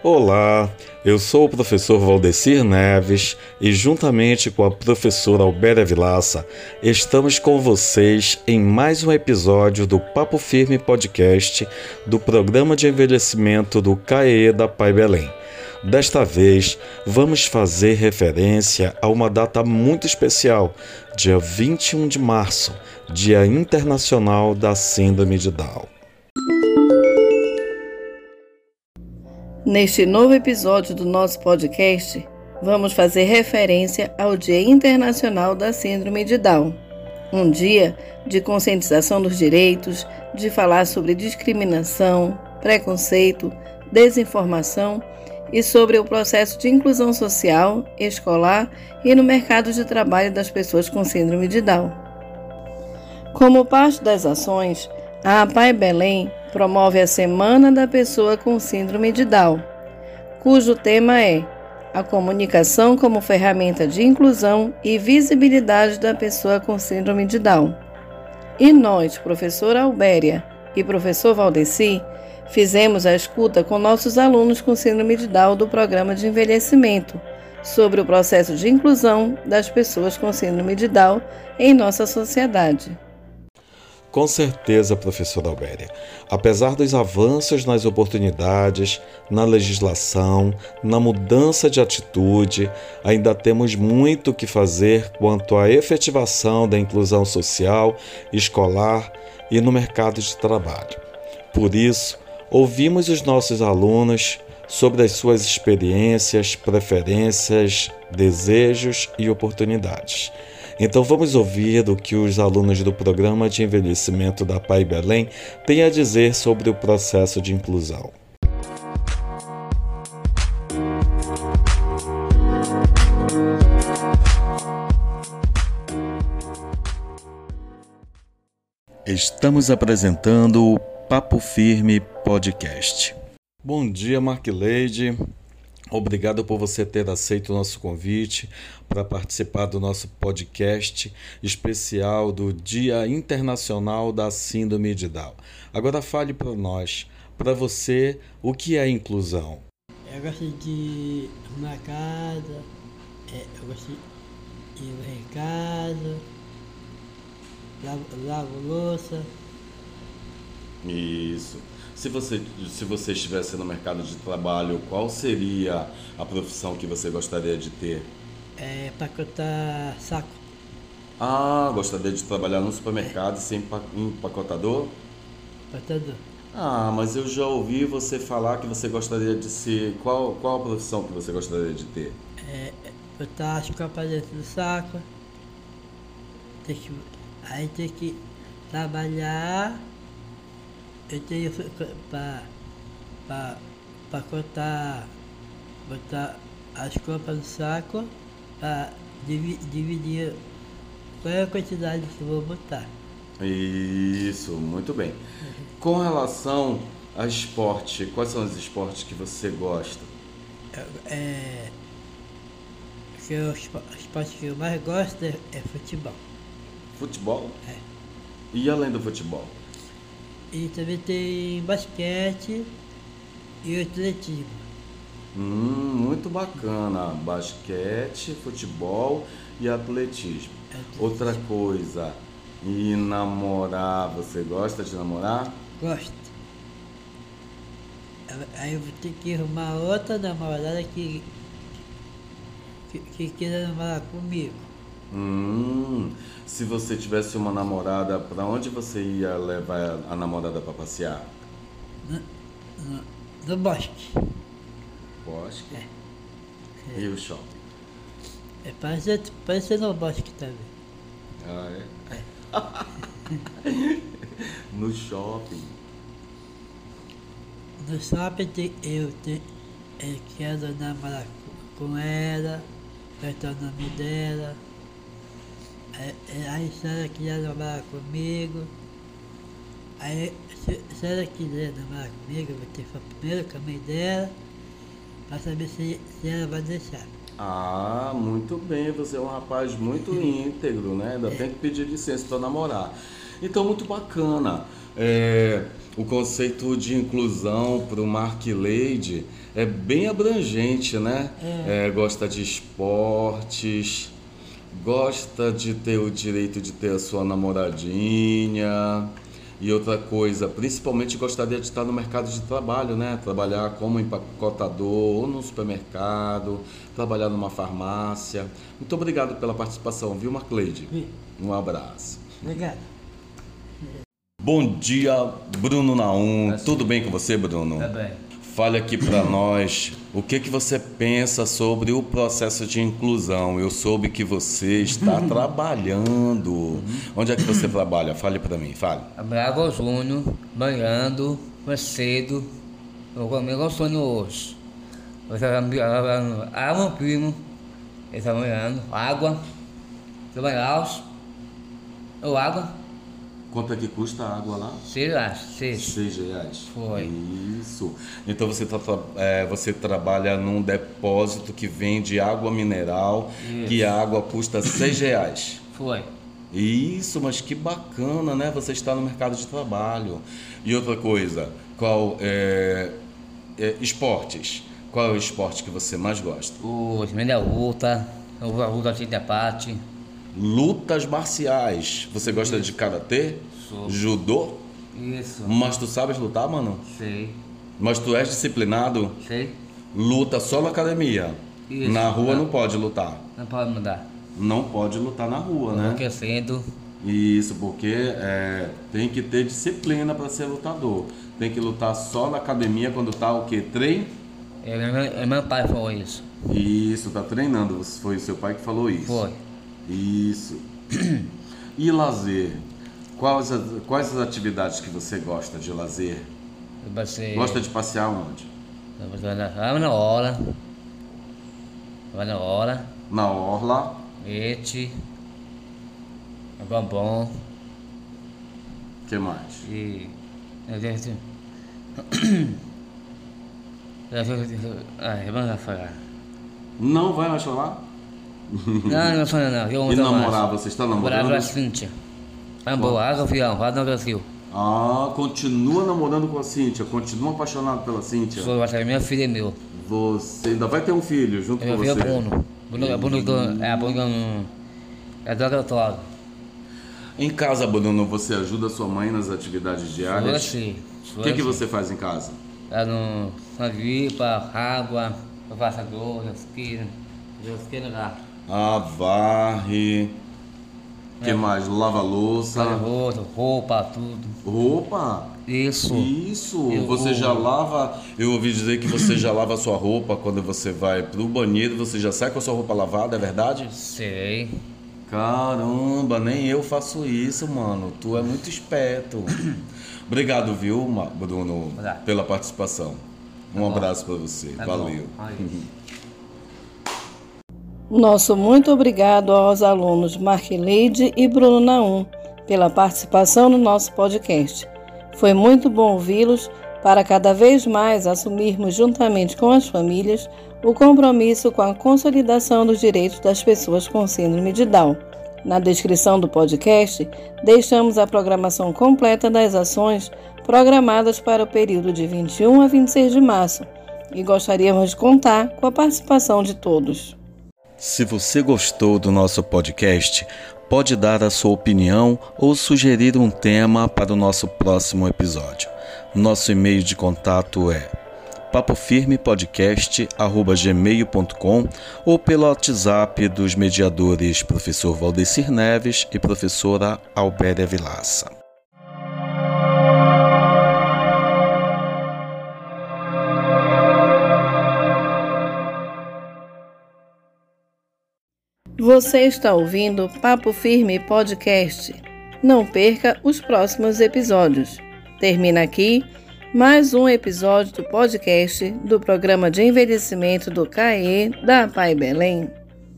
Olá, eu sou o professor Valdecir Neves e, juntamente com a professora Albéria Vilaça, estamos com vocês em mais um episódio do Papo Firme Podcast do Programa de Envelhecimento do CAE da Pai Belém. Desta vez, vamos fazer referência a uma data muito especial, dia 21 de março, Dia Internacional da Síndrome de Down. Neste novo episódio do nosso podcast, vamos fazer referência ao Dia Internacional da Síndrome de Down. Um dia de conscientização dos direitos, de falar sobre discriminação, preconceito, desinformação e sobre o processo de inclusão social, escolar e no mercado de trabalho das pessoas com síndrome de Down. Como parte das ações, a APAI Belém promove a Semana da Pessoa com Síndrome de Down, cujo tema é a comunicação como ferramenta de inclusão e visibilidade da pessoa com síndrome de Down. E nós, professora Albéria e professor Valdeci, fizemos a escuta com nossos alunos com síndrome de Down do programa de envelhecimento sobre o processo de inclusão das pessoas com síndrome de Down em nossa sociedade. Com certeza, professora Albéria. Apesar dos avanços nas oportunidades, na legislação, na mudança de atitude, ainda temos muito que fazer quanto à efetivação da inclusão social, escolar e no mercado de trabalho. Por isso, ouvimos os nossos alunos sobre as suas experiências, preferências, desejos e oportunidades. Então vamos ouvir o que os alunos do programa de envelhecimento da Pai Belém têm a dizer sobre o processo de inclusão. Estamos apresentando o Papo Firme Podcast. Bom dia, Marquileide. Obrigado por você ter aceito o nosso convite para participar do nosso podcast especial do Dia Internacional da Síndrome de Down. Agora fale para nós, para você, o que é inclusão? Eu gosto de arrumar casa, é, eu gosto de ir no recado, lavo, lavo louça. Isso. Se você, se você estivesse no mercado de trabalho, qual seria a profissão que você gostaria de ter? É pacotar saco. Ah, gostaria de trabalhar no supermercado é. sem empacotador? Empacotador. Ah, mas eu já ouvi você falar que você gostaria de ser. Qual, qual a profissão que você gostaria de ter? É, botar as copas dentro do saco. Tem que, aí tem que trabalhar eu tenho para cortar, botar as compras no saco para dividir qual é a quantidade que eu vou botar. Isso, muito bem. Com relação a esporte, quais são os esportes que você gosta? É, que o esporte que eu mais gosto é, é futebol. Futebol? É. E além do futebol? E também tem basquete e atletismo. Hum, muito bacana. Basquete, futebol e atletismo. atletismo. Outra coisa, e namorar, você gosta de namorar? Gosto. Aí eu vou ter que arrumar outra namorada que, que, que queira namorar comigo. Hum, se você tivesse uma namorada, para onde você ia levar a namorada para passear? No, no, no, bosque. Bosque? É. é. E o shopping? É, parece, parece no bosque também. Ah, é? é. no shopping. No shopping eu, te, eu quero namorar com ela, apertar o nome dela. Aí, aí se ela quiser namorar comigo, aí se, se ela quiser namorar comigo, eu vou ter que falar primeiro com a mãe dela, para saber se, se ela vai deixar. Ah, muito bem, você é um rapaz muito íntegro, né? Ainda é. tem que pedir licença para namorar. Então, muito bacana. É, o conceito de inclusão para o Mark Lady é bem abrangente, né? É. É, gosta de esportes, gosta de ter o direito de ter a sua namoradinha. E outra coisa, principalmente gostaria de estar no mercado de trabalho, né? Trabalhar como empacotador ou no supermercado, trabalhar numa farmácia. Muito obrigado pela participação, viu, Marcleide? Um abraço. Obrigado. Bom dia, Bruno Naum. Tudo bem com você, Bruno? Tá bem. Fale aqui para nós o que, que você pensa sobre o processo de inclusão. Eu soube que você está trabalhando. Onde é que você trabalha? Fale para mim, fale. Braga Júnior, banhando, cedo. Eu comi com sono hoje. Eu estava trabalhando água, primo. Ele estava banhando, água, trabalhar, ou água. Quanto é que custa a água lá? Seis reais. Seis. seis reais. Foi. Isso. Então você, tá, é, você trabalha num depósito que vende água mineral, Isso. que a água custa seis reais. Foi. Isso, mas que bacana, né? Você está no mercado de trabalho. E outra coisa, qual é, é esportes? Qual é o esporte que você mais gosta? O da luta, o luta de debate lutas marciais. Você gosta Isso. de karatê? Sou. Judô? Isso. Mas tu sabes lutar, mano? Sei. Mas tu és disciplinado? Sei. Luta só na academia. Isso. Na rua não, não pode lutar. Não pode mudar. Não pode lutar na rua, né? Enlouquecendo. Isso, porque é, tem que ter disciplina para ser lutador. Tem que lutar só na academia quando tá o quê? Treino? É, meu, meu pai falou isso. Isso, tá treinando. Foi o seu pai que falou isso. Foi. Isso. E lazer? Quais, quais as atividades que você gosta de lazer? Você... Gosta de passear onde? Vai na hora. Vai na hora. Na orla. Ete. Bombom. O que mais? E. Não vai mais falar? Não, não sou não. Eu e namorar, mais. você está namorando? Namorava a Cíntia. Tá boa, água, fião, no Brasil. Ah, continua namorando com a Cíntia, continua apaixonado pela Cíntia. Sou, vai minha filha é meu. Você ainda vai ter um filho junto eu com você? Eu Bruno. Bruno, é Bruno, é Bruno, é laboratório. Em casa, Bruno, você ajuda sua mãe nas atividades diárias? Sim. O que, que você faz em casa? É no, na vipa, água, eu faço arroz, esquina, esquina lá. Ah, varre. O que é. mais? Lava louça. Lava louça, roupa, tudo. Roupa? Isso. Isso. Eu, você já lava. Eu ouvi dizer que você já lava a sua roupa quando você vai pro banheiro, você já sai com a sua roupa lavada, é verdade? Sei. Caramba, nem eu faço isso, mano. Tu é muito esperto. Obrigado, viu, Bruno, pela participação. Um tá abraço para você. Tá Valeu. Nosso muito obrigado aos alunos Marquileide e Bruno Naum pela participação no nosso podcast. Foi muito bom ouvi-los para cada vez mais assumirmos, juntamente com as famílias, o compromisso com a consolidação dos direitos das pessoas com Síndrome de Down. Na descrição do podcast, deixamos a programação completa das ações programadas para o período de 21 a 26 de março e gostaríamos de contar com a participação de todos. Se você gostou do nosso podcast, pode dar a sua opinião ou sugerir um tema para o nosso próximo episódio. Nosso e-mail de contato é papofirmepodcast@gmail.com ou pelo WhatsApp dos mediadores professor Valdecir Neves e professora Albéria Vilaça. Você está ouvindo Papo Firme Podcast. Não perca os próximos episódios. Termina aqui mais um episódio do podcast do programa de envelhecimento do CAE da Pai Belém.